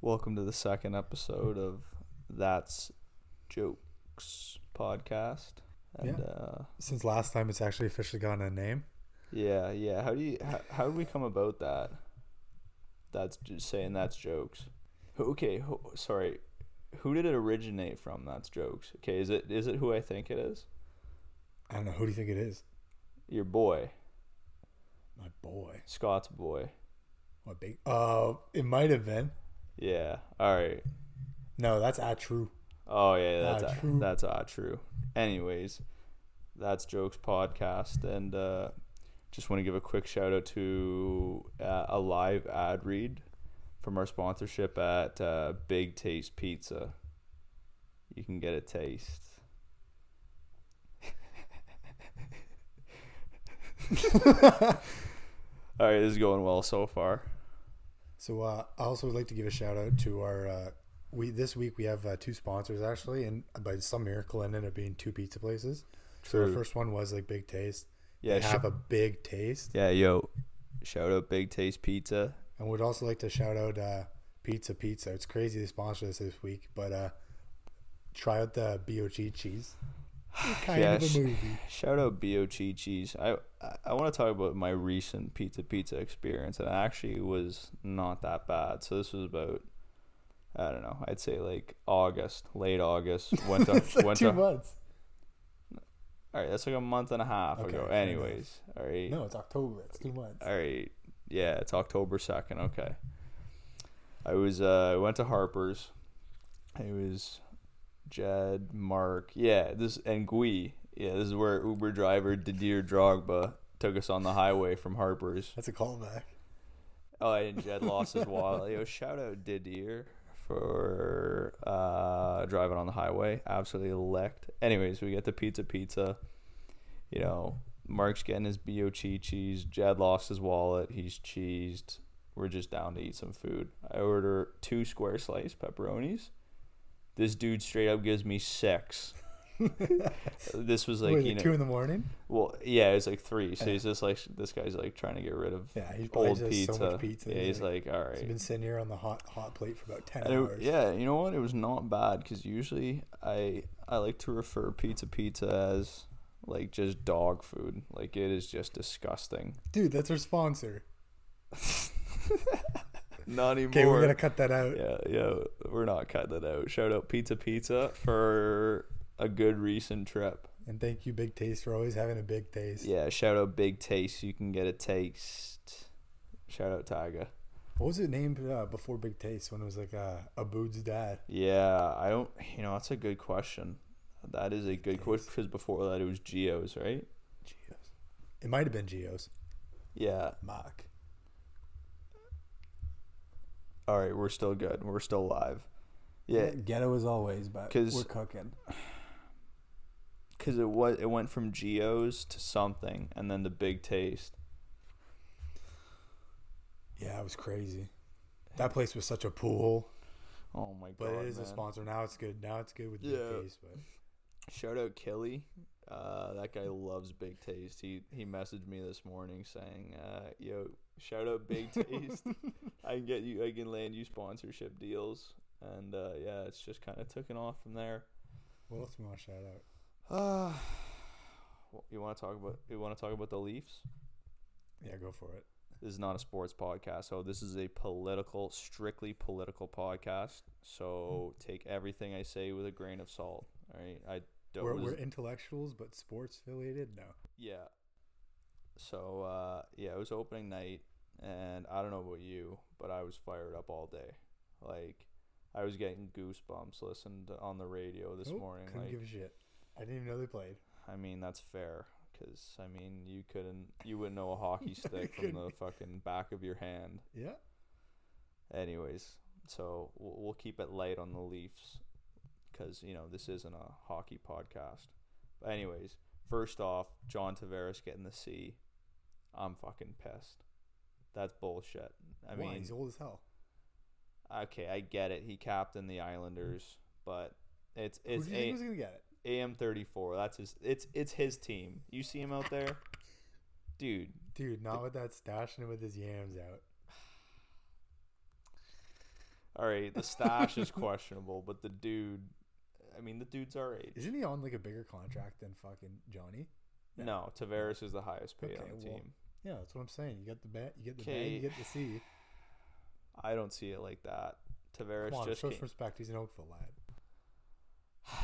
Welcome to the second episode of That's Jokes podcast. And Yeah. uh Since last time, it's actually officially gotten a name. yeah, yeah. How do you how, how did we come about that? That's just saying that's jokes. Okay, who, sorry. Who did it originate from? That's jokes. Okay, is it is it who I think it is? I don't know. Who do you think it is? Your boy, My boy. Scott's boy. What big? Uh, it might have been. Yeah. All right. No, that's at true. Oh yeah, that's Ah, ah, true. that's ah true. Anyways, that's jokes podcast, and uh, just want to give a quick shout out to uh, a live ad read from our sponsorship at uh, Big Taste Pizza. You can get a taste. All right, this is going well so far. So uh, I also would like to give a shout out to our. Uh, we this week we have uh, two sponsors actually, and by some miracle, ended up being two pizza places. So True. the first one was like Big Taste. Yeah, they sh- have a big taste, yeah, yo, shout out Big Taste Pizza. and would also like to shout out uh, Pizza Pizza. It's crazy they sponsor us this week, but uh, try out the BOG cheese. Kind Yeah, of a movie. Shout out Bo Chi Cheese. I I, I want to talk about my recent pizza pizza experience, and it actually was not that bad. So this was about I don't know. I'd say like August, late August. Went to it's like went two to. months. All right, that's like a month and a half Okay, ago. Anyways, all right, No, it's October. It's two months. all right. Yeah, it's October second. Okay. I was uh I went to Harper's. It was Jed, Mark, yeah, this and Gui. Yeah, this is where Uber driver Didier Drogba took us on the highway from Harper's. That's a callback. Oh, and Jed lost his wallet. Yo, shout out Didier for uh, driving on the highway. Absolutely licked. Anyways, we get the pizza pizza. You know, Mark's getting his bo cheese. Jed lost his wallet. He's cheesed. We're just down to eat some food. I order two square slice pepperonis. This dude straight up gives me sex. this was like you know, two in the morning. well, yeah, it's like three. So Yeah. he's just like, this guy's like trying to get rid of Yeah, he's old pizza. so much pizza. Yeah, he's like, all right. He's been sitting here on the hot hot plate for about ten And it- hours. yeah, you know what? It was not bad because usually I I like to refer pizza pizza as like just dog food. Like it is just disgusting. dude, that's our sponsor. Not anymore. Okay, we're gonna cut that out. yeah, yeah, we're not cutting that out. Shout out Pizza Pizza for a good recent trip. And thank you, Big Taste, for always having a big taste. Yeah, shout out Big Taste. You can get a taste. Shout out Tyga. What was it named uh, before Big Taste when it was like uh, Abood's dad? Yeah, I don't. You know, that's a good question. That is a good Taste. question because before that it was Geo's, right? Geos. It might have been Geos. Yeah. Mock. All right, we're still good. We're still live. Yeah, Ghetto as always, but 'Cause- we're cooking. because it was it went from Geo's to something, and then the Big Taste. Yeah, it was crazy. That place was such a pool, Oh my god! but it is a sponsor now. It's good. Now it's good with Yeah. Big Taste. But Shout out Killy. Uh, that guy loves Big Taste. He he messaged me this morning saying, uh, "Yo, shout out Big Taste. I can get you. I can land you sponsorship deals." And uh, yeah, it's just kind of taken off from there. what else do we want to shout out? Uh, you want to talk about you want to talk about the Leafs? Yeah, go for it. This is not a sports podcast, so this is a political, strictly political podcast. So take everything I say with a grain of salt. All right, I don't. We're, we're intellectuals, but sports affiliated? No. yeah. So uh, yeah, it was opening night, and I don't know about you, but I was fired up all day. Like I was getting goosebumps listening to, on the radio this Oh, morning. Couldn't Like give a shit. I didn't even know they played. I mean, that's fair. Cause I mean, you couldn't, you wouldn't know a hockey stick from the fucking back of your hand. Yeah. Anyways, so we'll, we'll keep it light on the Leafs, cause you know this isn't a hockey podcast. But anyways, first off, John Tavares getting the C. I'm fucking pissed. That's bullshit. I Why? mean, He's old as hell. okay, I get it. He captained the Islanders, but it's Who it's do you think a, was gonna get it? AM thirty four. That's his. It's it's his team. You see him out there, dude. Dude, not with that stashing him with his yams out. All right, the stash is questionable, but the dude, I mean, the dude's our age. Isn't he on like a bigger contract than fucking Johnny? No, Tavares is the highest paid Okay, on the well, team. Yeah, that's what I'm saying. You get the bat, you get the Okay. you get the C. I don't see it like that. Tavares Come on, just show some respect. He's an Oakville lad.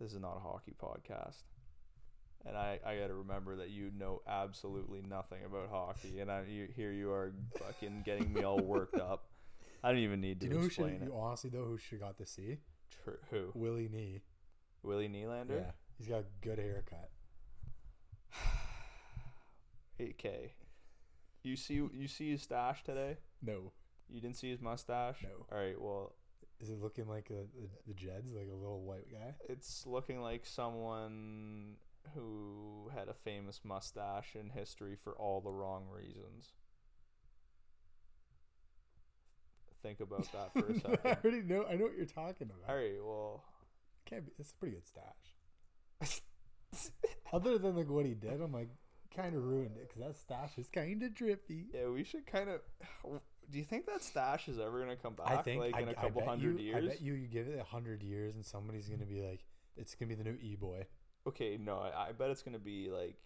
this is not a hockey podcast. And I, I got to remember that you know absolutely nothing about hockey, and I you, here you are fucking getting me all worked up. I don't even need Do to you know who should? explain You honestly though, who should got the C? True. who? Willie Nee. Willie Nylander? Yeah, he's got a good haircut. 8K. You see you see his stash today? No, You didn't see his mustache? No. All right. Well, is it looking like a, the, the Jeds, like a little white guy? it's looking like someone who had a famous mustache in history for all the wrong reasons. Think about that for a second. I already know. I know what you're talking about. All right. Well, Can't be. It's a pretty good stash. Other than like what he did, I'm like kind of ruined it because that stash is kind of drippy. yeah, we should kind of. Do you think that stash is ever gonna come back? I think like I, in a couple hundred you, years. I bet you you give it a hundred years and somebody's gonna be like, it's gonna be the new e boy. Okay, no, I, I bet it's gonna be like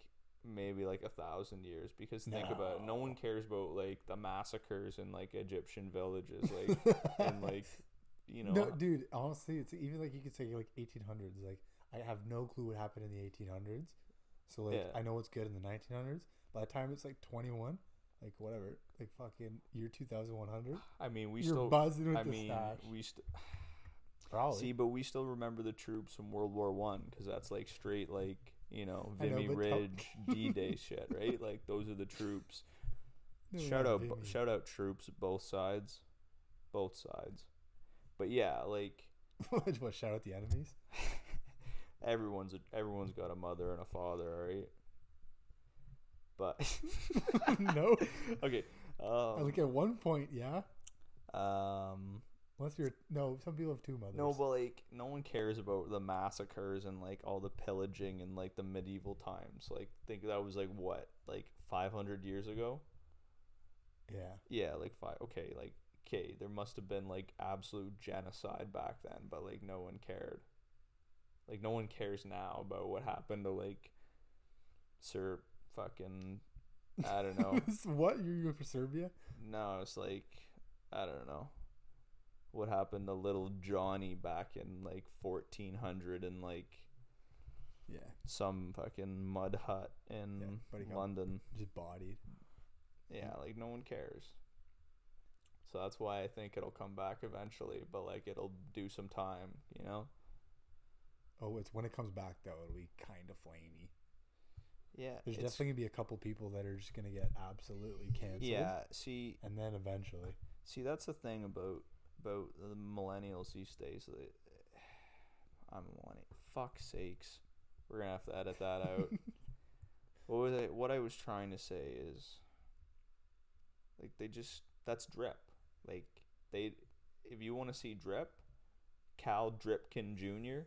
maybe like a thousand years because think about it, no one cares about like the massacres in like Egyptian villages, like and like you know. No, dude. Honestly, it's even like you could say like 1800s. Like I have no clue what happened in the 1800s. So like Yeah. I know what's good in the 1900s. By the time it's like 21, like whatever, like fucking year 2100, I mean, we you're still. buzzing with I the mean, stash. we st- Probably. see, but we still remember the troops from World War One because that's like straight like you know I know, Vimy Ridge D Day shit, right? Like those are the troops. No, shout out, Vimy. shout out troops both sides, both sides. But yeah, like what? Shout out the enemies. Everyone's a, everyone's got a mother and a father, right? But no. okay, um, like at one point, yeah. um, Unless you're no, some people have two mothers. no, but like no one cares about the massacres and like all the pillaging and like the medieval times. Like think that was like what, like five hundred years ago? yeah. Yeah, like five. Okay, like okay, there must have been like absolute genocide back then, but like no one cared. Like no one cares now about what happened to like Sir fucking I don't know. what you're going for Serbia? no, it's like I don't know. What happened to little Johnny back in like 1400 and like Yeah, some fucking mud hut in Yeah, but he got- London? just bodied. Yeah, like no one cares. So that's why I think it'll come back eventually, but like it'll do some time, you know? Oh, it's when it comes back though, it'll be kind of flamey. Yeah. There's definitely gonna be a couple people that are just gonna get absolutely canceled. Yeah, see and then eventually, see that's the thing about about the millennials these days. I'm millennial. Fuck sakes. We're gonna have to edit that out. what was I what I was trying to say is like they just that's drip. Like they if you want to see drip, Cal Dripkin Jr.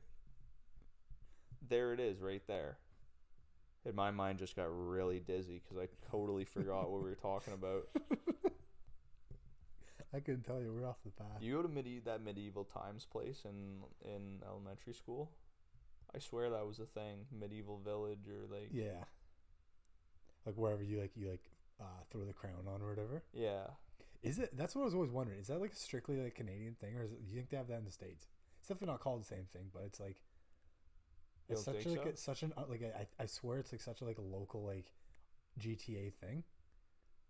There it is right there. And my mind just got really dizzy because I totally forgot what we were talking about. I couldn't tell you. We're off the path. You go to medi- that medieval times place in in elementary school. I swear that was a thing, medieval village or like yeah. like wherever you like you like uh, throw the crown on or whatever. Yeah, is it? That's what I was always wondering. Is that like strictly like Canadian thing, or is it, do you think they have that in the states? It's definitely not called the same thing, but it's like it's such like so? a, such an uh, like I I swear it's like such a like a local like GTA thing.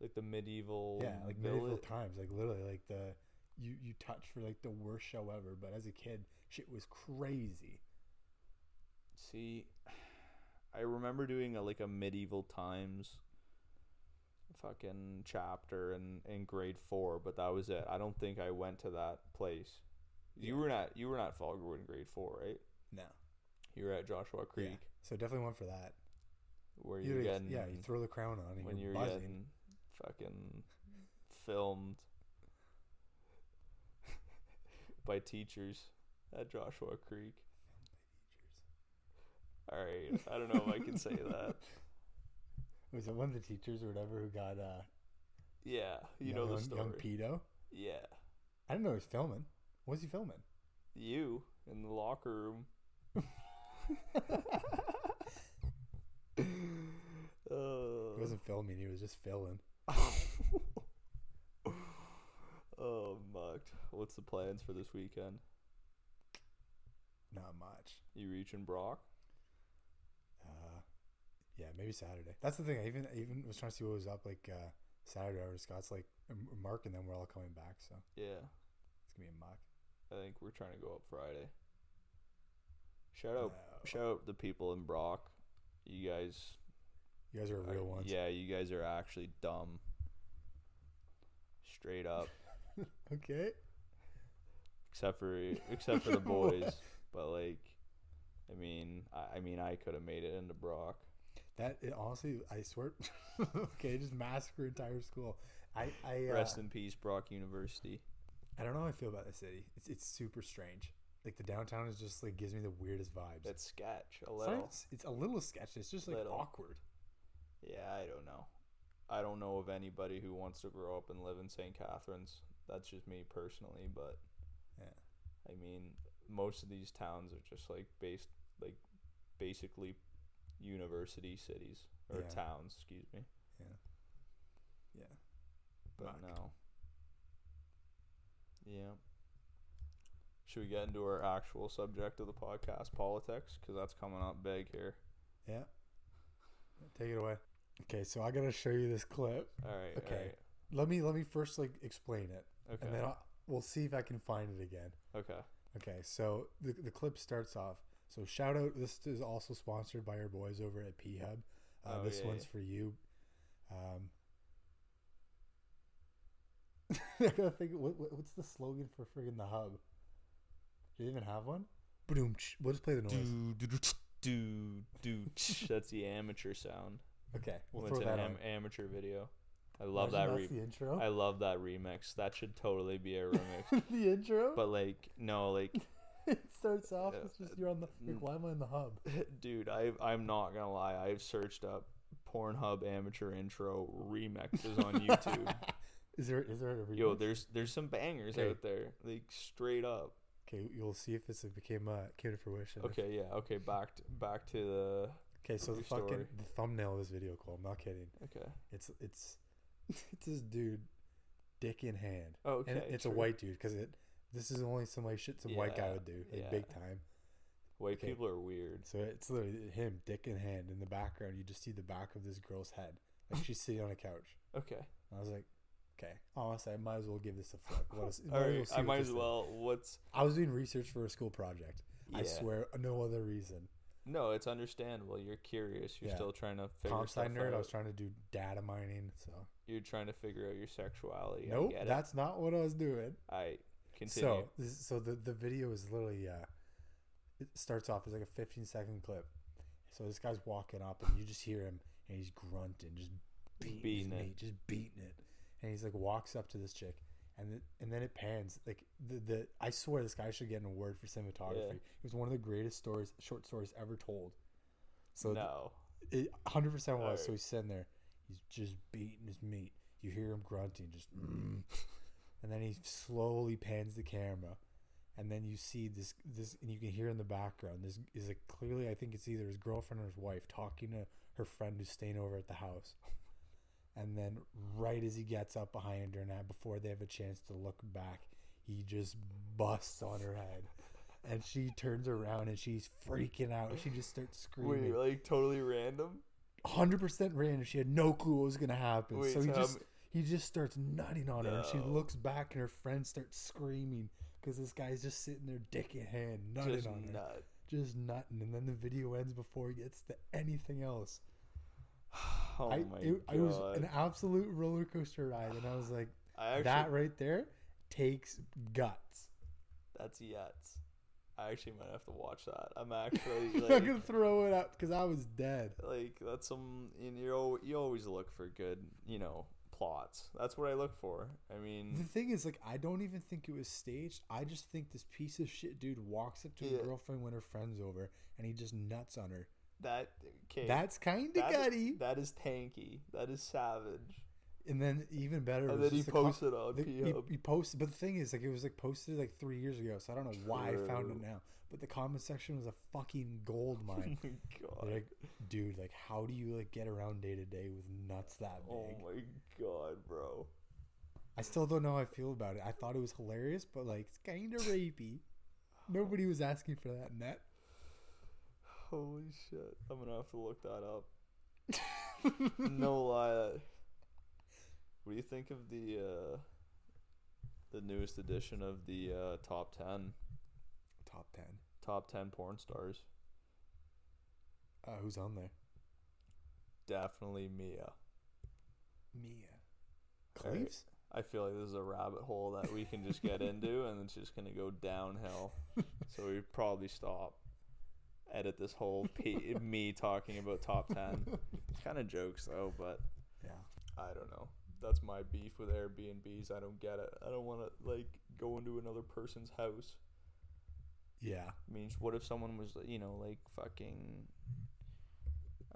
Like the medieval Yeah, like medieval times, like literally like the you you touch for like the worst show ever. But as a kid, shit was crazy. See, I remember doing a like a medieval times fucking chapter in in grade 4, but that was it. I don't think I went to that place. You Yeah. were not you were not Falgarwood in grade 4, right? No, You were at Joshua yeah. Creek So definitely went for that. where You getting yeah, you throw the crown on and when you're, you're getting fucking filmed by teachers at Joshua Creek. All right, I don't know if I can say that. Was it one of the teachers or whatever who got uh Yeah, you young, know the young- story. young pedo? yeah, I didn't know he was filming. What was he filming? You in the locker room. uh, he wasn't filming. He was just filling. oh, mucked. What's the plans for this weekend? Not much. You reaching Brock? Uh, yeah, maybe Saturday. That's the thing. I even I even was trying to see what was up like uh, Saturday. Or Scott's like Mark and then we're all coming back. So yeah, it's gonna be a muck. I think we're trying to go up Friday. Shout out, no. shout out the people in Brock. You guys, you guys are real ones. Yeah, you guys are actually dumb. Straight up. okay. Except for except for the boys, but like, I mean, I, I mean, I could have made it into Brock. That it, honestly, I swear. okay, just massacre entire school. I, I uh, rest in peace, Brock University. I don't know how I feel about the city. It's it's super strange. Like the downtown is just like gives me the weirdest vibes. It's sketch a little. It's, it's a little sketch. It's just like little. awkward. Yeah, I don't know. I don't know of anybody who wants to grow up and live in St. Catharines. That's just me personally, but yeah. I mean, most of these towns are just like based like basically university cities or yeah. towns, excuse me. Yeah. Yeah. But no. Yeah. Should we get into our actual subject of the podcast, politics? Because that's coming up big here. Yeah. Take it away. Okay, so I gotta show you this clip. All right. Okay. All right. Let me let me first like explain it. Okay. And then I'll, we'll see if I can find it again. Okay. Okay. So the the clip starts off. So shout out. This is also sponsored by our boys over at P Hub. Uh, oh, this yeah, one's yeah. for you. Um, I gotta think. What, what's the slogan for friggin' the hub? Do you even have one? Boom. We'll just play the noise. Do do do. That's the amateur sound. Okay, we'll throw that am- amateur video. I love Imagine that. Re- the intro. I love that remix. That should totally be a remix. the intro. But like, no, like. it starts off. It's just uh, you're on the. Like, why am I in the hub? Dude, I I'm not gonna lie. I've searched up Pornhub amateur intro remixes on YouTube. Is there is there a remix? Yo, there's there's some bangers okay. out there, like straight up. Okay, you'll see if this became uh, came to fruition. Okay, yeah. Okay, back to, back to the. Okay, so the fucking story. the thumbnail of this video, Cole. I'm not kidding. Okay. It's it's it's this dude, dick in hand. Oh, okay. And it's true. a white dude because it. This is only some like shit some yeah, white guy would do, like yeah. big time. White okay. people are weird. So it's literally him, dick in hand. In the background, you just see the back of this girl's head, like she's sitting on a couch. Okay. And I was like, Okay. Honestly, I might as well give this a flip. All right, I might as well. What's I was doing research for a school project. Yeah. I swear, no other reason. No, it's understandable. You're curious. You're yeah. still trying to figure Comp stuff nerd. Out. I was trying to do data mining, so you're trying to figure out your sexuality. Nope, that's not what I was doing. I continue. So, this, so the the video is literally uh, it starts off as like a 15 second clip. So this guy's walking up, and you just hear him, and he's grunting, just beating, beating it, meat, just beating it and he's like walks up to this chick and the, and then it pans like the the I swear this guy should get an award for cinematography. Yeah. It was one of the greatest stories short stories ever told. So no, it hundred percent was. Right. So he's sitting there, he's just beating his meat. You hear him grunting, just, mm. and then he slowly pans the camera, and then you see this this, and you can hear in the background this is like clearly I think it's either his girlfriend or his wife talking to her friend who's staying over at the house and then right as he gets up behind her, and before they have a chance to look back, he just busts on her head. And she turns around and she's freaking out. She just starts screaming. Wait, like totally random? 100% random. She had no clue what was going to happen. Wait, so he just he just starts nutting on her. No. And she looks back and her friend starts screaming because this guy's just sitting there, dick in hand, nutting just on nut. her. Just nutting. And then the video ends before he gets to anything else. Oh I, my it, god! It was an absolute roller coaster ride, and I was like, actually, that right there takes guts. That's yuts. I actually might have to watch that. I'm actually like, I'm gonna throw it up because I was dead. Like that's some you know you always look for good you know plots. That's what I look for. I mean, the thing is, like, I don't even think it was staged. I just think this piece of shit dude walks up to yeah. his girlfriend when her friend's over, and he just nuts on her. That okay. That's kind of gutty. That is tanky. That is savage. And then even better, and then he posted on the, he, he, posted, but the thing is, like, it was like posted like three years ago, so I don't know True. why I found it now. But the comment section was a fucking gold oh mine. oh my god, like, dude, like, how do you like get around day to day with nuts that big? Oh my god, bro. I still don't know how I feel about it. I thought it was hilarious, but like, it's kind of rapey. Nobody was asking for that net. Holy shit! I'm gonna have to look that up. no lie. What do you think of the uh, the newest edition of the uh, top ten? Top ten. Top ten porn stars. Uh, who's on there? Definitely Mia. Mia. Cleves. I feel like this is a rabbit hole that we can just get into, and it's just gonna go downhill. so we probably stop. Edit this whole p- me talking about top ten. kind of jokes though, but yeah, I don't know that's my beef with Airbnbs. I don't get it. I don't want to like go into another person's house. Yeah. I mean, what if someone was, you know, like fucking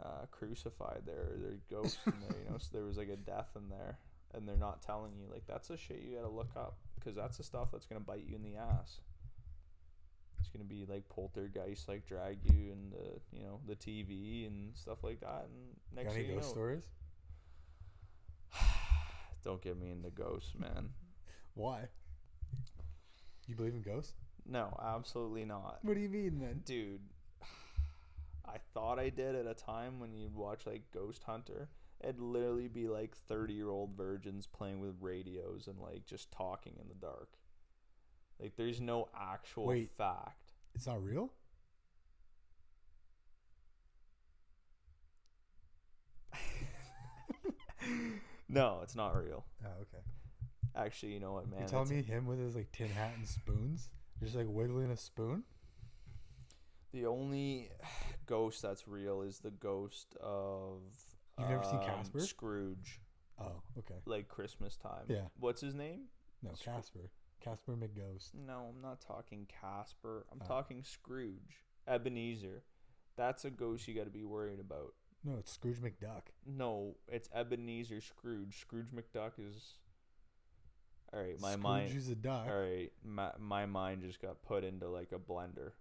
uh, crucified there, or their ghost in there, you know, so there was like a death in there, and they're not telling you, like, that's the shit you gotta look up, because that's the stuff that's gonna bite you in the ass. It's gonna be like poltergeist, like drag you and the, you know, the TV and stuff like that, and next Got any ghost know, stories? Don't get me into ghosts, man. Why? You believe in ghosts? No, absolutely not. What do you mean then? Dude, I thought I did at a time when you'd watch like Ghost Hunter. It'd literally be like 30 year old virgins playing with radios and like just talking in the dark. Like there's no actual Wait, fact. It's not real? No, it's not real. Oh, okay. Actually, you know what, man? You telling me him with his like tin hat and spoons, just like wiggling a spoon? The only ghost that's real is the ghost of. You've never seen um, Casper? Scrooge. Oh, okay. Like Christmas time. Yeah. What's his name? No, Casper. Casper McGhost. No, I'm not talking Casper. I'm oh. talking Scrooge. Ebenezer. That's a ghost you got to be worried about. No, it's Scrooge McDuck. No, it's Ebenezer Scrooge. Scrooge McDuck is. All right, my Scrooge mind. Scrooge is a duck. All right, my my mind just got put into like a blender.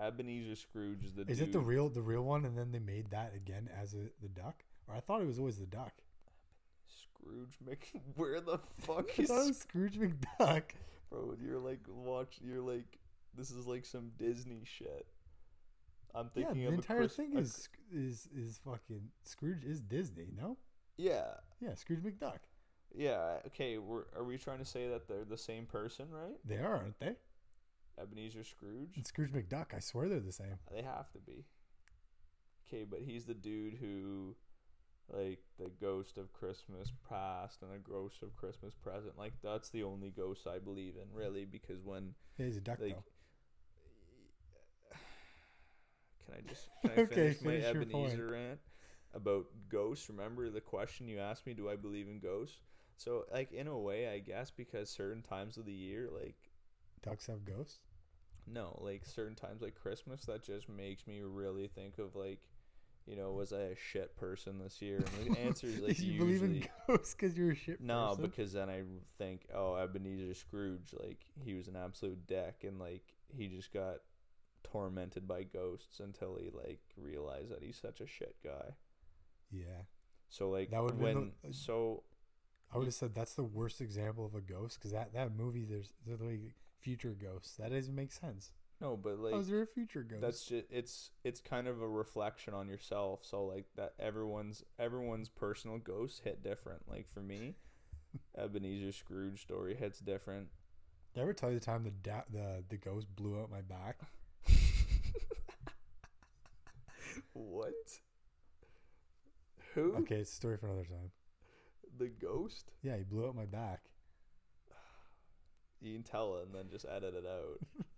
Ebenezer Scrooge is the. Is dude. it the real the real one, and then they made that again as a, the duck? Or I thought it was always the duck. Scrooge Mc. Where the fuck is Scrooge McDuck? Bro, you're like watch. You're like this is like some Disney shit. I'm thinking yeah, the entire Chris, thing is is is fucking Scrooge is Disney, no? Yeah. Yeah, Scrooge McDuck. Yeah. Okay. We're, are we trying to say that they're the same person, right? They are, aren't they? Ebenezer Scrooge and Scrooge McDuck. I swear they're the same. They have to be. Okay, but he's the dude who, like, the ghost of Christmas past and the ghost of Christmas present. Like, that's the only ghost I believe in, really, because when he's a duck like, though can I just can I okay, finish, finish my Ebenezer rant about ghosts? Remember the question you asked me? Do I believe in ghosts? So like in a way, I guess because certain times of the year, like ducks have ghosts. No, like certain times like Christmas, that just makes me really think of like, you know, was I a shit person this year? And the answer is like you usually, believe in ghosts because you're a shit. No, because then I think, oh, Ebenezer Scrooge, like he was an absolute dick, and like he just got tormented by ghosts until he like realized that he's such a shit guy. Yeah. So like that would when the, uh, so I would have said that's the worst example of a ghost because that that movie there's literally future ghosts that doesn't make sense. No, but like, how's there a future ghost? That's just it's it's kind of a reflection on yourself. So like that everyone's everyone's personal ghosts hit different. Like for me, Ebenezer Scrooge story hits different. Did I ever tell you the time the da- the the ghost blew out my back? what? Who? Okay, it's a story for another time. The ghost? Yeah, he blew out my back. You can tell it and then just edit it out.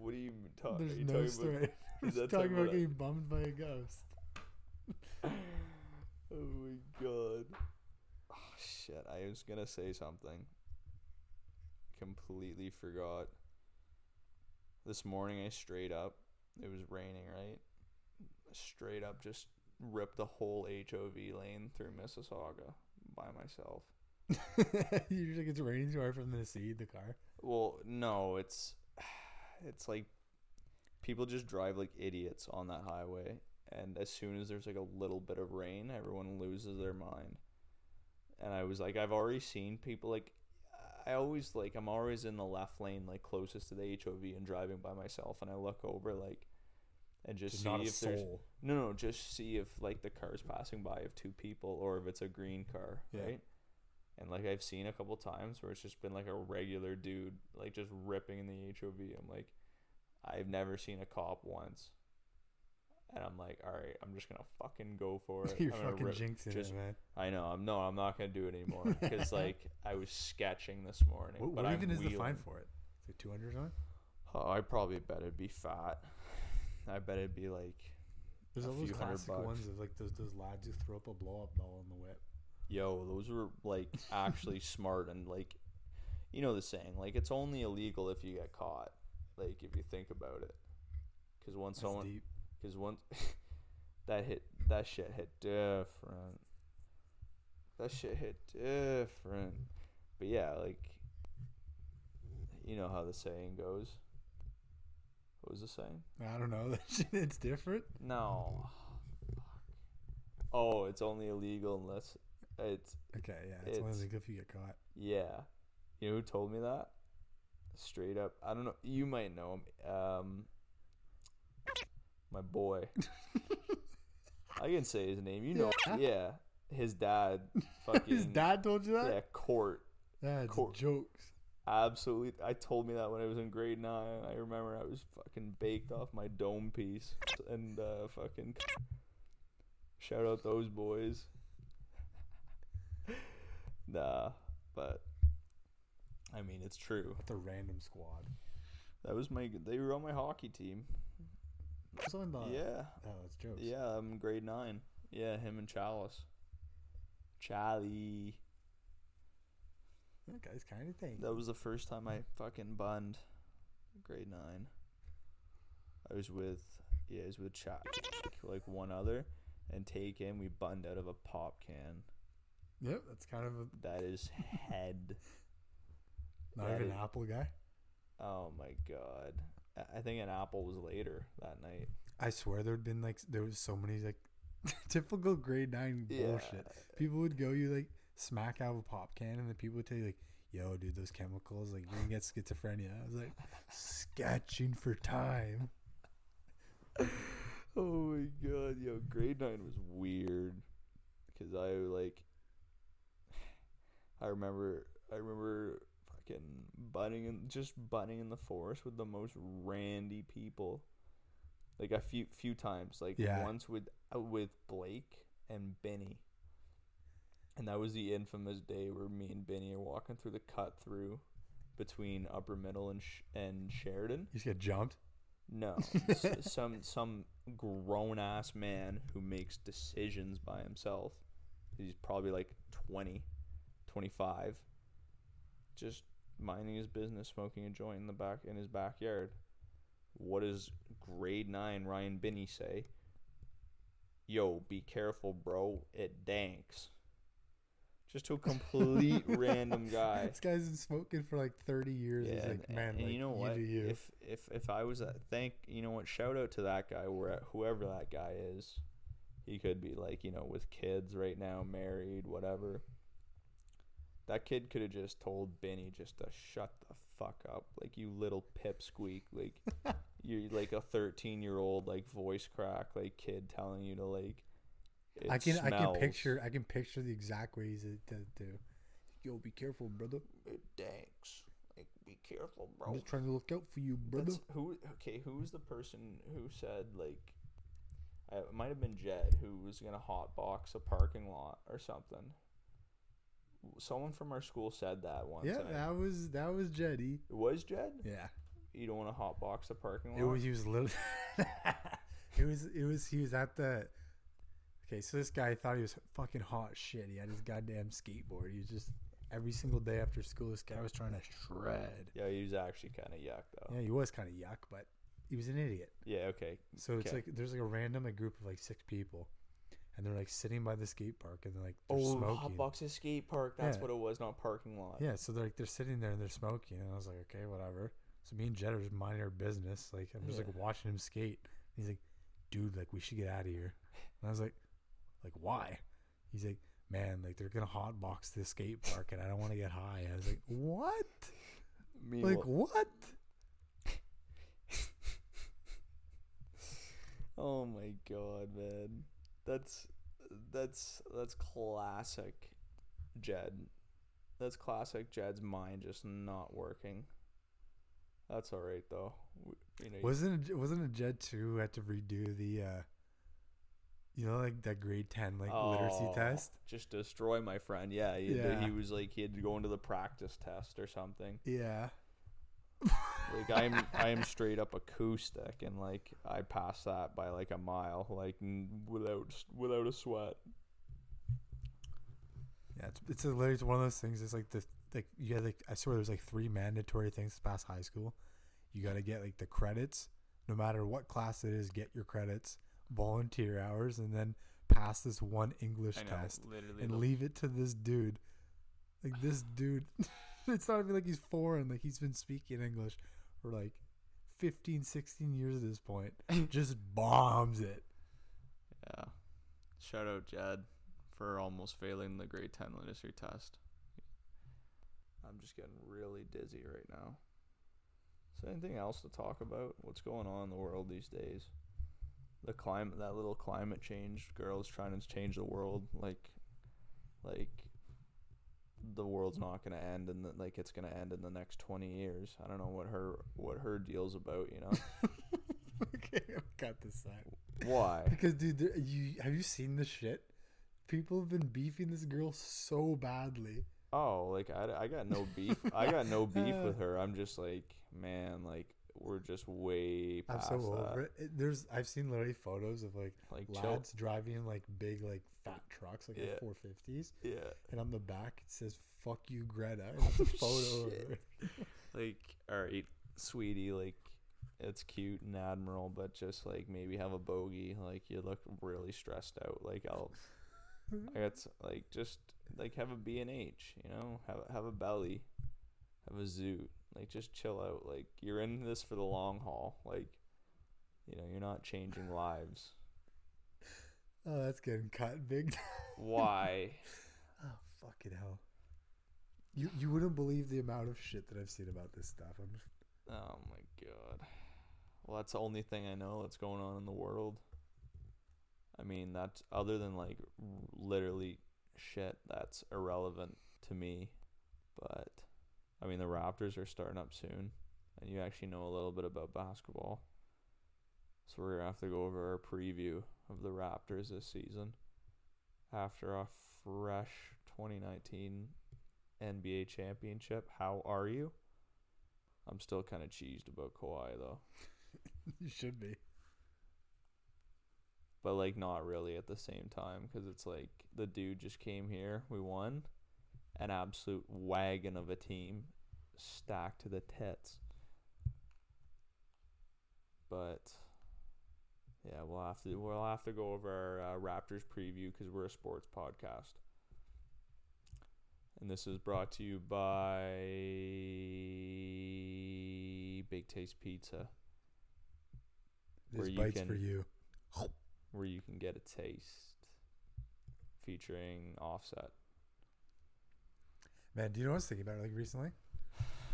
what are you talking? There's no story. About, is that talking about, getting bummed by a ghost. oh my god. Oh shit! I was gonna say something. Completely forgot. This morning I straight up, it was raining, right? Straight up just ripped the whole HOV lane through Mississauga by myself. Usually it's raining too hard for them to see the car. Well, no, it's it's like people just drive like idiots on that highway, and as soon as there's like a little bit of rain, everyone loses their mind. And I was like, I've already seen people like I always like I'm always in the left lane, like closest to the HOV, and driving by myself, and I look over like and just, see if there's no no just see if like the car's passing by of two people or if it's a green car, yeah. right? And like I've seen a couple times where it's just been like a regular dude like just ripping in the HOV. I'm like, I've never seen a cop once. And I'm like, all right, I'm just gonna fucking go for it. You're I'm fucking rip, jinxing just, it, man. I know. I'm no. I'm not gonna do it anymore because like I was sketching this morning. What, but what even is the fine for it? Is it 200 or something? Oh, I probably bet it'd be fat. I bet it'd be like. There's all those classic bucks. ones of like those those lads who throw up a blow up doll in the whip. Yo, those were like actually smart and like, you know the saying like it's only illegal if you get caught. Like if you think about it, because once That's someone, because once that hit that shit hit different. That shit hit different. But yeah, like you know how the saying goes. What was the saying? I don't know. it's different. No. Oh, it's only illegal unless it's okay. Yeah, it's, it's only illegal if you get caught. Yeah, you know who told me that? Straight up, I don't know. You might know him. Um, my boy. I can say his name. You know, yeah. yeah. His dad. Fucking. his dad told you that. Yeah, court. That's court. jokes. Absolutely. I told me that when I was in grade nine. I remember I was fucking baked off my dome piece and uh, fucking shout out those boys. Nah, but I mean it's true. The random squad. That was my. They were on my hockey team. In the, yeah. Oh, it's jokes. Yeah, I'm grade nine. Yeah, him and Chalice. Charlie. That guy's kind of thing. That was the first time I fucking bunned. Grade nine. I was with yeah, I was with Chad, like one other, and take him. We bunned out of a pop can. Yep, that's kind of a. That is head. Not that even an Apple guy. Oh my god! I think an Apple was later that night. I swear there'd been like there was so many like typical grade nine bullshit. Yeah. People would go you like smack out of a pop can, and then people would tell you like, "Yo, dude, those chemicals like you're gonna get schizophrenia." I was like, sketching for time. oh my god, yo, grade nine was weird because I like. I remember, I remember fucking butting and just butting in the forest with the most randy people. Like a few few times, like yeah. once with uh, with Blake and Benny and that was the infamous day where me and Benny are walking through the cut through between Upper Middle and Sh- and Sheridan. You just get jumped. No, some some grown ass man who makes decisions by himself. He's probably like 20, 25. Just minding his business, smoking a joint in the back in his backyard. What does grade nine Ryan Binney say? Yo, be careful, bro. It danks just to a complete random guy. This guy's been smoking for like thirty years. Yeah, He's like, man, and, like, you know what? You you. If if if I was at thank you know what? Shout out to that guy, where whoever that guy is. He could be like you know with kids right now, married, whatever. That kid could have just told Benny just to shut the fuck up, like you little pipsqueak, like you're like a thirteen year old like voice crack like kid telling you to like it I can smells. I can picture I can picture the exact ways to, to, to yo be careful brother. It danks like be careful bro. I'm just trying to look out for you brother. That's, who okay who's the person who said like uh, it might have been Jed who was gonna hotbox a parking lot or something someone from our school said that once yeah that was that was Jeddy it was Jed yeah you don't want to hotbox a parking lot it was he was little it was it was he was at the Okay, so this guy thought he was fucking hot shit. He had his goddamn skateboard. He was just every single day after school. This guy was trying to shred. Yeah, he was actually kind of yuck though. Yeah, he was kind of yuck, but he was an idiot. Yeah. Okay. So it's like there's like a random a group of like six people, and they're like sitting by the skate park and they're like they're oh smoking. hot boxes skate park that's yeah. what it was not parking lot. Yeah so they're like they're sitting there and they're smoking and i was like okay whatever. So me and jed are just minding our business like i'm just yeah. like watching him skate. He's like dude like we should get out of here. And i was like like why? He's like man like they're gonna hotbox the skate park and i don't want to get high. I was like what? Me like what? Oh my god man that's that's that's classic Jed. That's classic Jed's mind just not working. That's all right though. You know, wasn't it, wasn't it Jed too who had to redo the, uh, you know, like that grade ten like oh, literacy test? Just destroy my friend. Yeah, he, yeah. he was like he had to go into the practice test or something. Yeah like I'm I am straight up acoustic and like I pass that by like a mile like without without a sweat. Yeah, it's it's, a, it's one of those things. It's like the like you got like I swear there's like three mandatory things to pass high school. You got to get like the credits, no matter what class it is. Get your credits, volunteer hours, and then pass this one English know, test and leave it to this dude. Like this dude. it's not even like he's foreign. Like he's been speaking English for like 15, 16 years at this point. Just bombs it. Yeah. Shout out Jed for almost failing the grade 10 literacy test. I'm just getting really dizzy right now. Is there anything else to talk about? What's going on in the world these days? The climate, that little climate change girl's trying to change the world. Like, like the world's not going to end and like it's going to end in the next 20 years. I don't know what her what her deal's about, you know. okay, I got this side. Why? Because dude, there, you have you seen the shit? People have been beefing this girl so badly. Oh, like I, I got no beef. I got no beef uh. with her. I'm just like, man, like we're just way past I'm so that. over it. There's I've seen literally photos of like like lads chill. driving like big like fat trucks like yeah. 450s. Yeah. And on the back it says "fuck you, Greta." And it's a photo like, all right, sweetie, like it's cute and admiral, but just like maybe have a bogey. Like you look really stressed out. Like I'll, I got like just like have a B and H. You know, have have a belly, have a zoot. Like just chill out. Like you're in this for the long haul. Like you know, you're not changing lives. Oh, that's getting cut big. Why? oh fucking hell. You you wouldn't believe the amount of shit that I've seen about this stuff. I'm just... Oh my god. Well, that's the only thing I know that's going on in the world. I mean, that's other than like literally shit that's irrelevant to me, but I mean, the Raptors are starting up soon, and you actually know a little bit about basketball. So we're gonna have to go over our preview of the Raptors this season after a fresh 2019 NBA championship. How are you? I'm still kind of cheesed about Kawhi though. you should be. But like not really at the same time because it's like the dude just came here, we won, an absolute wagon of a team stacked to the tits. But yeah, we'll have to we'll have to go over our uh, Raptors preview because we're a sports podcast. And this is brought to you by Big Taste Pizza. This bites can, for you. Where you can get a taste featuring Offset. Man, do you know what I was thinking about like recently?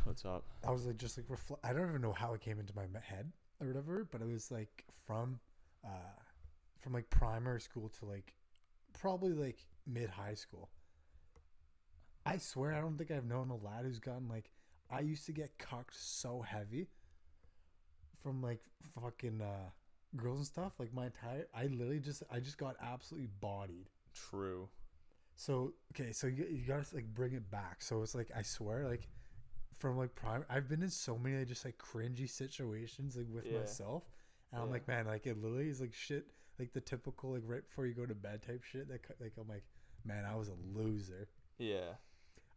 What's up? I was like, just like, refl- I don't even know how it came into my head or whatever, but it was like from, uh, from like primary school to like, probably like mid high school. I swear, I don't think I've known a lad who's gotten like, I used to get cocked so heavy from like fucking uh, girls and stuff. Like my entire, I literally just, I just got absolutely bodied. True. So okay, so you, you gotta like bring it back. So it's like I swear, like from like prime, I've been in so many just like cringy situations like with yeah. myself, and yeah. I'm like, man, like it literally is like shit, like the typical like right before you go to bed type shit. That like I'm like, man, I was a loser. Yeah.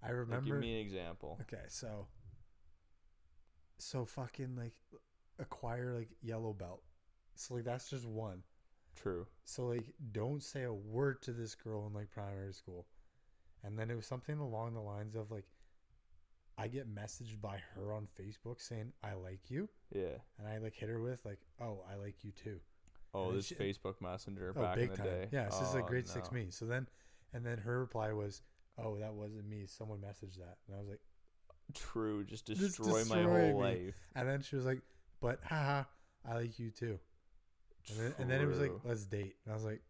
I remember. Like, give me an example. Okay, so. So fucking like, acquire like yellow belt. So like that's just one. True. So like, don't say a word to this girl in like primary school. And then it was something along the lines of like, I get messaged by her on Facebook saying I like you. Yeah. And I like hit her with like, oh, I like you too. Oh, this she, Facebook Messenger oh, back in the time. day. Yeah, this oh, is like grade no. six me. So then, and then her reply was, "Oh, that wasn't me. Someone messaged that." And I was like, "True, just destroy, just destroy my whole me. life." And then she was like, "But haha, I like you too." And then, and then, it was like, "Let's date." And I was like,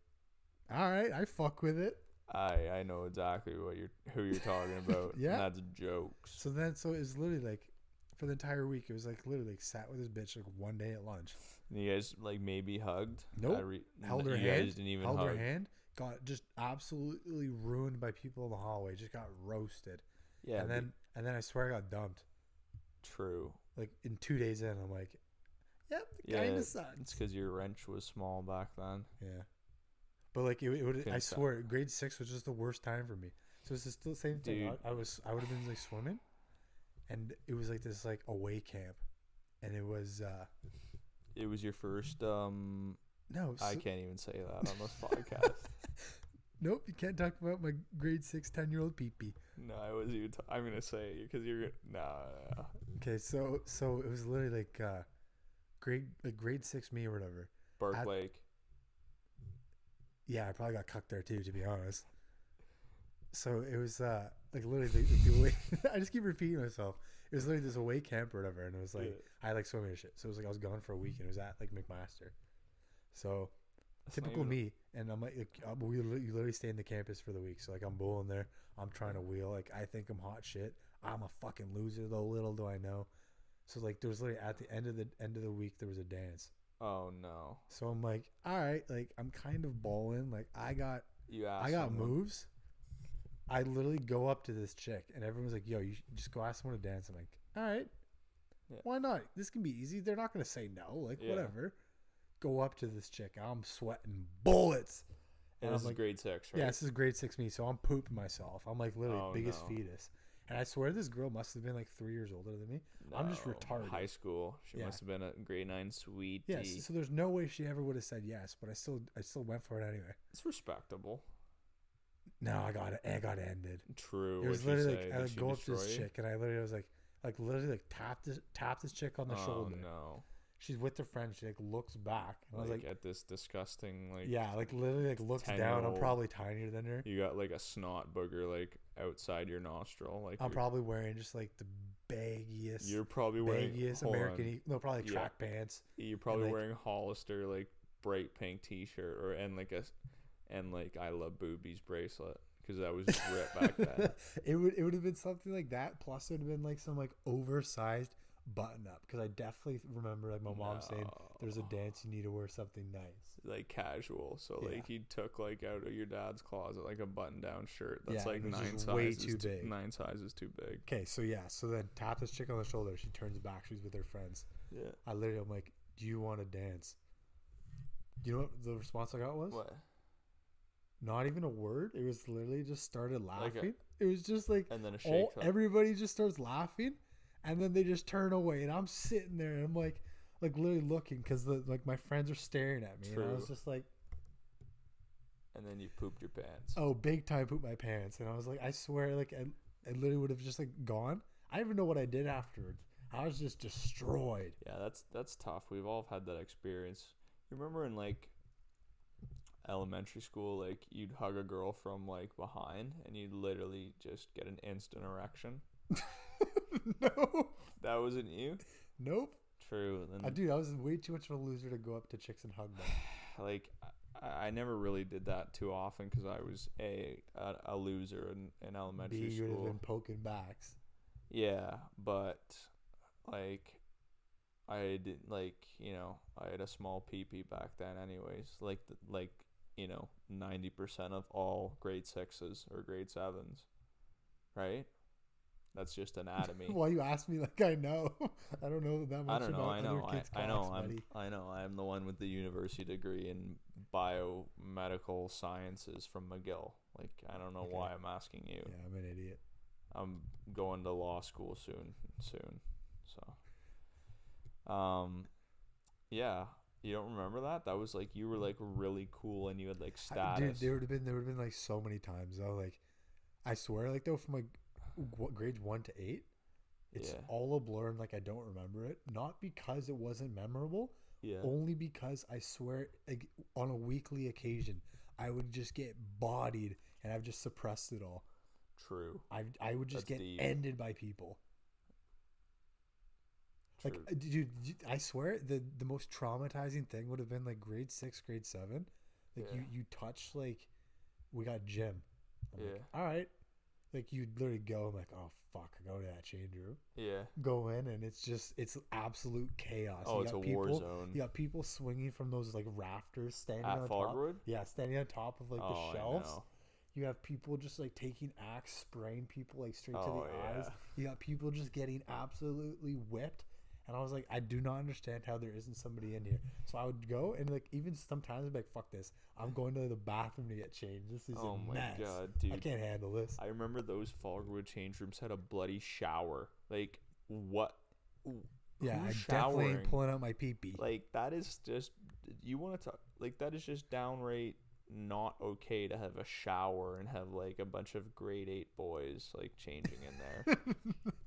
"All right, I fuck with it." I I know exactly what you're who you're talking about. yeah, that's jokes. So then, so it was literally like for the entire week. It was like literally like sat with this bitch like one day at lunch. And you guys like maybe hugged? Nope. Re- held her you hand. Guys didn't even held hug. her hand. Got just absolutely ruined by people in the hallway. Just got roasted. Yeah. And then and then I swear I got dumped. True. Like in two days in, I'm like, yep, yeah, kind of sucks. It's because your wrench was small back then. Yeah. But like it, it would, I swear, grade six was just the worst time for me. So it's still the same thing. I, I was, I would have been like swimming, and it was like this like away camp, and it was. uh It was your first. um No, so, I can't even say that on this podcast. nope, you can't talk about my grade six, 10 year old peepee. No, I was even. T- I'm gonna say it because you're. Nah, nah. Okay, so so it was literally like uh grade like grade six me or whatever. Bark At, Lake. Yeah, I probably got cucked there too, to be honest. So it was uh like literally the, the way I just keep repeating myself. It was literally this away camp or whatever, and it was like yeah. I like swimming and shit. So it was like I was gone for a week, and it was at like McMaster. So That's typical me, and I'm like, like we you literally stay in the campus for the week. So like I'm bowling there, I'm trying to wheel. Like I think I'm hot shit. I'm a fucking loser though. Little do I know. So like there was literally at the end of the end of the week there was a dance. Oh no. So I'm like, all right, like I'm kind of balling. Like I got you I got someone. moves. I literally go up to this chick and everyone's like, yo, you just go ask someone to dance. I'm like, all right. Yeah. Why not? This can be easy. They're not gonna say no. Like yeah. whatever. Go up to this chick. I'm sweating bullets. And, and this I'm is like, grade six, right? Yeah, this is grade six me. So I'm pooping myself. I'm like literally oh, biggest no. fetus. And I swear this girl must have been like three years older than me. No, I'm just retarded. High school. She yeah. must have been a grade nine sweetie. Yes. So there's no way she ever would have said yes, but I still I still went for it anyway. It's respectable. No, I got it. I got ended. True. It was literally like I would go up to this chick and I literally was like like literally like tap this tap this chick on the oh, shoulder. No she's with her friend. She like looks back. And like, I was like at this disgusting like yeah, like literally like looks down. I'm probably tinier than her. You got like a snot booger like outside your nostril. Like I'm probably wearing just like the baggiest. You're probably wearing baggiest American. E- no, probably track yeah. pants. You're probably and, like, wearing Hollister like bright pink T-shirt or and like a and like I love boobies bracelet because that was just ripped back then. it would it would have been something like that. Plus, it would have been like some like oversized button up because I definitely remember like my mom no. saying there's a dance you need to wear something nice, like casual. So yeah. like you took like out of your dad's closet like a button down shirt that's yeah, like nine sizes way too big. Nine sizes too big. Okay, so yeah, so then tap this chick on the shoulder. She turns back. She's with her friends. Yeah. I literally I'm like, do you want to dance? You know what the response I got was? What? Not even a word. It was literally just started laughing. Like a, it was just like and then a shake. All, everybody just starts laughing and then they just turn away, and I'm sitting there, and I'm like, like literally looking because like my friends are staring at me, True. and I was just like. And then you pooped your pants. Oh, big time pooped my pants, and I was like, I swear, like I, I literally would have just like gone. I don't even know what I did afterwards. I was just destroyed. Yeah, that's that's tough. We've all had that experience. You remember in like elementary school, like you'd hug a girl from like behind, and you'd literally just get an instant erection. no. That wasn't you? Nope. True. Then, I do. I was way too much of a loser to go up to chicks and hug them. like, I, I never really did that too often because I was a, a, a loser in, in elementary B, school. You would have been poking backs. Yeah, but like, I didn't like you know I had a small peepee back then. Anyways, like the, like you know ninety percent of all grade sixes or grade sevens, right? That's just anatomy. Why you ask me like I know? I don't know that much. I don't know. I know. I, I, know. I'm. I know. I'm the one with the university degree in biomedical sciences from McGill. Like I don't know okay. why I'm asking you. Yeah, I'm an idiot. I'm going to law school soon. Soon. So. Um, yeah, You don't remember that? That was like you were like really cool and you had like status. Dude, there would have been there would have been like so many times though. Like, I swear, like though from like what, grades one to eight, it's yeah. all a blur and like I don't remember it. Not because it wasn't memorable. Yeah. Only because I swear, like on a weekly occasion, I would just get bodied and I've just suppressed it all. True. I I would just That's get deep. ended by people. Like, uh, dude, I swear the the most traumatizing thing would have been like grade six, grade seven. Like yeah. you you touch like, we got gym. I'm yeah. Like, All right. Like you'd literally go. I'm like, oh fuck, go to that change room. Yeah. Go in and it's just it's absolute chaos. Oh, you it's a people, war zone. You got people swinging from those like rafters, standing At on Fogwood? top. Yeah, standing on top of like the oh, shelves. You have people just like taking axe, spraying people like straight oh, to the yeah. eyes. You got people just getting absolutely whipped and I was like, I do not understand how there isn't somebody in here. So I would go and like even sometimes I'd be like, fuck this. I'm going to the bathroom to get changed. This is oh a my mess. god, dude. I can't handle this. I remember those Fogwood change rooms had a bloody shower. Like what yeah, I definitely ain't pulling out my pee pee. Like that is just you want to talk like that is just downright not okay to have a shower and have like a bunch of grade eight boys like changing in there.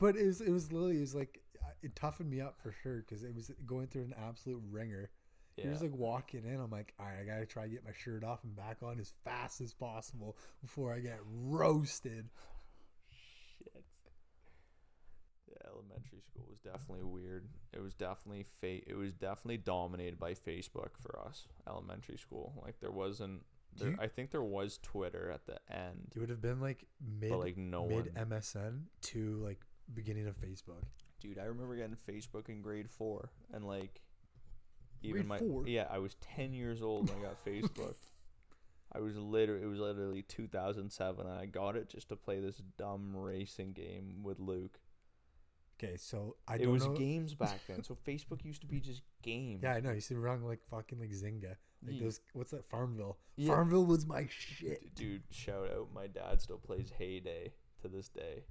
but it was it was literally it was like uh, it toughened me up for sure because it was going through an absolute ringer. Yeah. You're just like walking in. I'm like, all right, I gotta try to get my shirt off and back on as fast as possible before I get roasted. Shit. Yeah, elementary school was definitely weird. It was definitely fa- It was definitely dominated by Facebook for us. Elementary school, like there wasn't. There, you, I think there was Twitter at the end. It would have been like mid, like no mid one. MSN to like beginning of Facebook. Dude, I remember getting Facebook in grade four, and like, even grade my four? yeah, I was ten years old when I got Facebook. I was literally it was literally 2007, and I got it just to play this dumb racing game with Luke. Okay, so I it was know. games back then. so Facebook used to be just games. Yeah, I know. You to run like fucking like Zynga. Like yeah. those, what's that? Farmville. Yeah. Farmville was my shit. Dude, shout out! My dad still plays Hay Day to this day.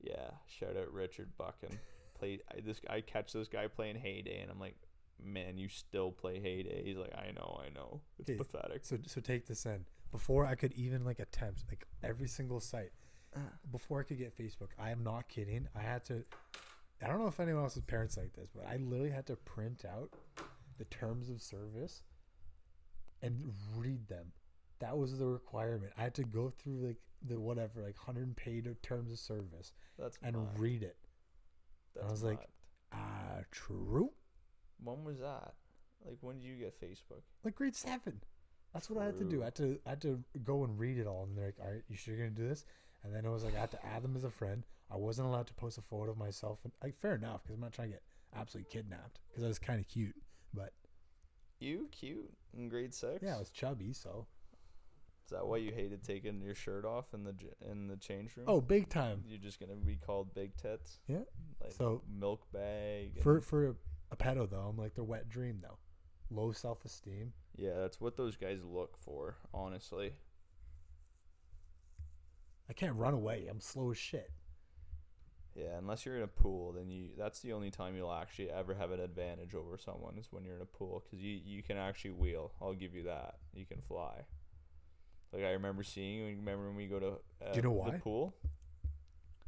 Yeah, shout out Richard Buchan. Played I, this. I catch this guy playing Hay Day, and I'm like, man, you still play Hay Day. He's like, I know, I know. It's okay, pathetic. So, so take this in. Before I could even like attempt like every single site, uh. before I could get Facebook, I am not kidding. I had to. I don't know if anyone else's parents like this, but I literally had to print out the terms of service and read them. That was the requirement. I had to go through like the whatever like hundred page terms of service That's and read it. That's I was like, ah, true. When was that? Like, when did you get Facebook? Like grade seven. That's True. what I had to do. I had to I had to go and read it all, and they're like, "All right, you sure you're gonna do this?" And then it was like I had to add them as a friend. I wasn't allowed to post a photo of myself, and like fair enough, because I'm not trying to get absolutely kidnapped, because I was kind of cute. But you cute in grade six? Yeah, I was chubby, so is that why you hated taking your shirt off in the in the change room? Oh, big time. You're just gonna be called big tits. Yeah. Like so milk bag. For for a pedo though, I'm like the wet dream though. Low self esteem. Yeah, that's what those guys look for. Honestly. I can't run away. I'm slow as shit. Yeah, unless you're in a pool, then you that's the only time you'll actually ever have an advantage over someone is when you're in a pool because you you can actually wheel. I'll give you that. You can fly. Like I remember seeing. you. Remember when we go to uh, Do you know why? the pool?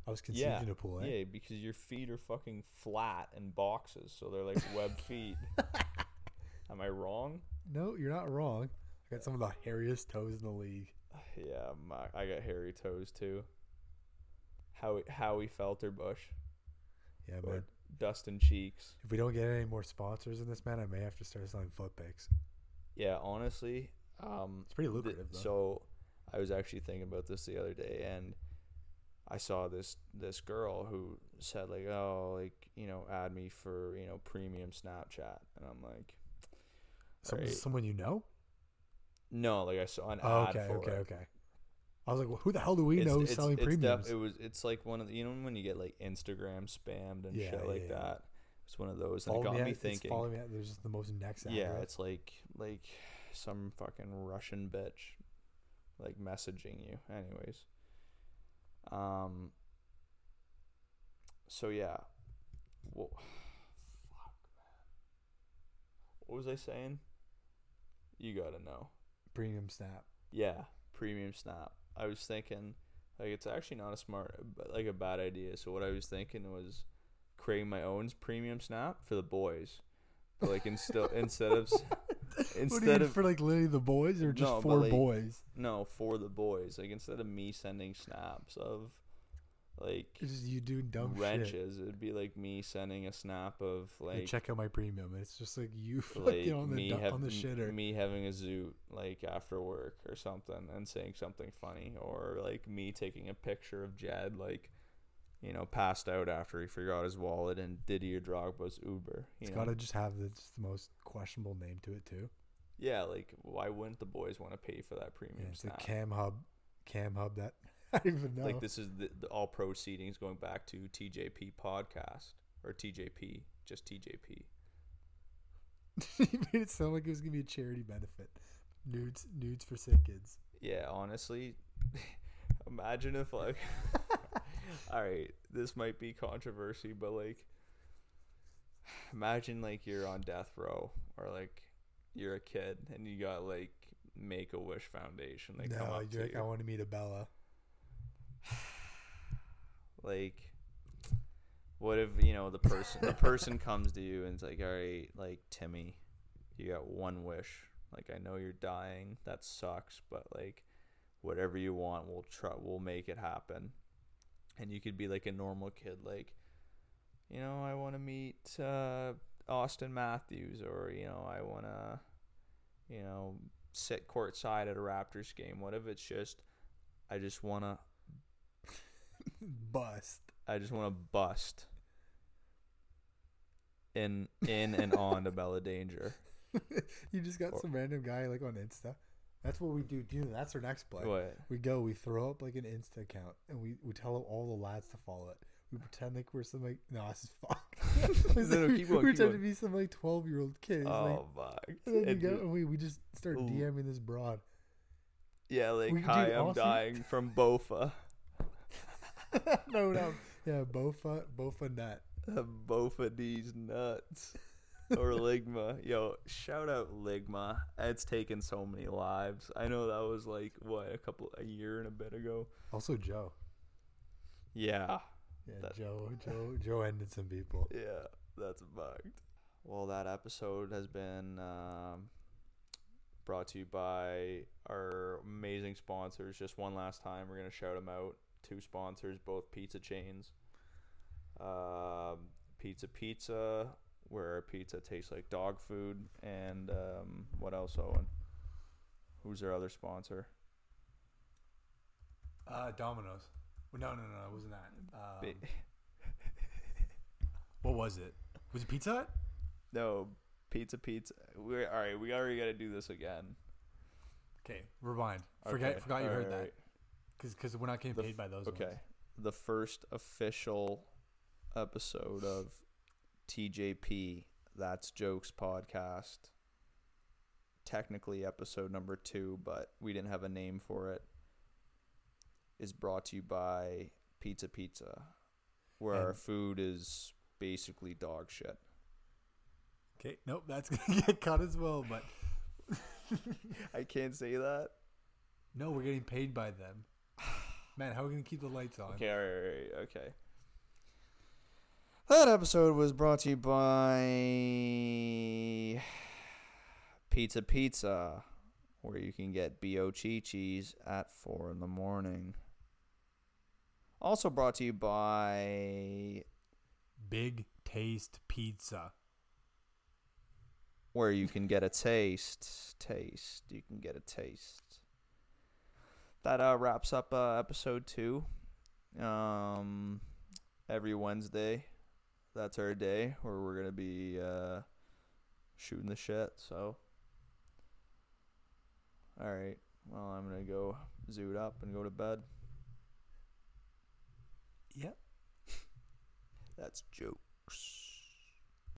I was conceived yeah. in a pool. Eh? Yeah, because your feet are fucking flat in boxes, so they're like web feet. Am I wrong? No, you're not wrong. I got some of the hairiest toes in the league. Yeah, my, I got hairy toes too. Howie Howie Felterbush. Yeah, or man. Dustin Cheeks. If we don't get any more sponsors in this, man, I may have to start selling foot pics. Yeah, honestly, um, it's pretty lucrative. Th- so I was actually thinking about this the other day, and I saw this this girl who said like, "Oh, like you know, add me for you know premium Snapchat," and I'm like, Some, right. "Someone you know?" No, like I saw an oh, ad okay, for okay, it. okay. I was like, well, "Who the hell do we it's, know it's, selling it's premiums?" Def- it was. It's like one of the, you know when you get like Instagram spammed and yeah, shit like yeah, that. It's one of those, and it got me, me thinking. Follow me. At, there's just the most next. Yeah, it's like like some fucking Russian bitch like messaging you. Anyways. Um so yeah. Well, fuck man. what was I saying? You gotta know. Premium snap. Yeah, premium snap. I was thinking, like, it's actually not a smart, like a bad idea. So what I was thinking was creating my own premium snap for the boys, but like instead instead of instead of for like literally the boys or just no, for like, boys. No, for the boys. Like instead of me sending snaps of like it's just you do dumb wrenches. Shit. It'd be like me sending a snap of like hey, check out my premium. It's just like you like on the have, on the shitter. Me having a zoot like after work or something and saying something funny, or like me taking a picture of Jed like you know passed out after he forgot his wallet and Didier Drogba's Uber. it's got to just have the, just the most questionable name to it too. Yeah, like why wouldn't the boys want to pay for that premium? Yeah, it's snap? the Cam Hub, Cam Hub that I don't even know. Like this is the, the all proceedings going back to TJP podcast or TJP, just TJP. you made it sound like it was gonna be a charity benefit. Nudes, nudes for sick kids. Yeah, honestly, imagine if like, all right, this might be controversy, but like, imagine like you're on death row or like you're a kid and you got like Make a Wish Foundation. They no, come up you're like, you. I want to meet a Bella. like what if you know the person the person comes to you and it's like all right like timmy you got one wish like i know you're dying that sucks but like whatever you want we'll try we'll make it happen and you could be like a normal kid like you know i want to meet uh, auston matthews or you know i want to you know sit courtside at a raptors game what if it's just i just want to bust. I just want to bust in in and on to Bella Danger. you just got or, some random guy like on Insta. That's what we do. Dude, that's our next play. What? We go, we throw up like an Insta account, and we, we tell all the lads to follow it. We pretend like we're some like no, this is fuck. no, no, keep going, we pretend to be some like twelve year old kid. Oh like, fuck! And then and go, and we we just start ooh. DMing this broad. Yeah, like hi, I'm awesome. dying from Bofa. no, no. Yeah, Bofa, Bofa nut. Bofa these nuts. Or Ligma. Yo, shout out Ligma. It's taken so many lives. I know that was like what a couple a year and a bit ago. Also Joe. Yeah. Yeah, that, Joe Joe Joe ended some people. Yeah, that's bugged. Well, that episode has been um, brought to you by our amazing sponsors. Just one last time, we're gonna shout them out two sponsors, both pizza chains. Um, pizza Pizza, where our pizza tastes like dog food, and um, what else, Owen? Who's their other sponsor? Uh, Domino's. No, no, no, it wasn't that. Um, what was it? Was it Pizza Hut? No, Pizza Pizza. We're all right. We already got to do this again. Okay, rewind. Forget, okay. forgot you all heard right, that. Because because we're not getting paid by those. Okay, ones. the first official episode of TJP That's Jokes podcast. Technically, episode number two, but we didn't have a name for it. Is brought to you by Pizza Pizza, where and our food is basically dog shit. Okay, nope, that's gonna get cut as well, but I can't say that. No, we're getting paid by them. Man, how are we gonna keep the lights on? Okay, all right, all right, okay. That episode was brought to you by Pizza Pizza, where you can get bo cheese at four in the morning. Also brought to you by Big Taste Pizza, where you can get a taste. Taste. You can get a taste that uh, wraps up uh, episode two. Um, every Wednesday, that's our day where we're gonna be uh, shooting the shit. So, all right. Well, I'm gonna go zoot up and go to bed. Yep. that's jokes.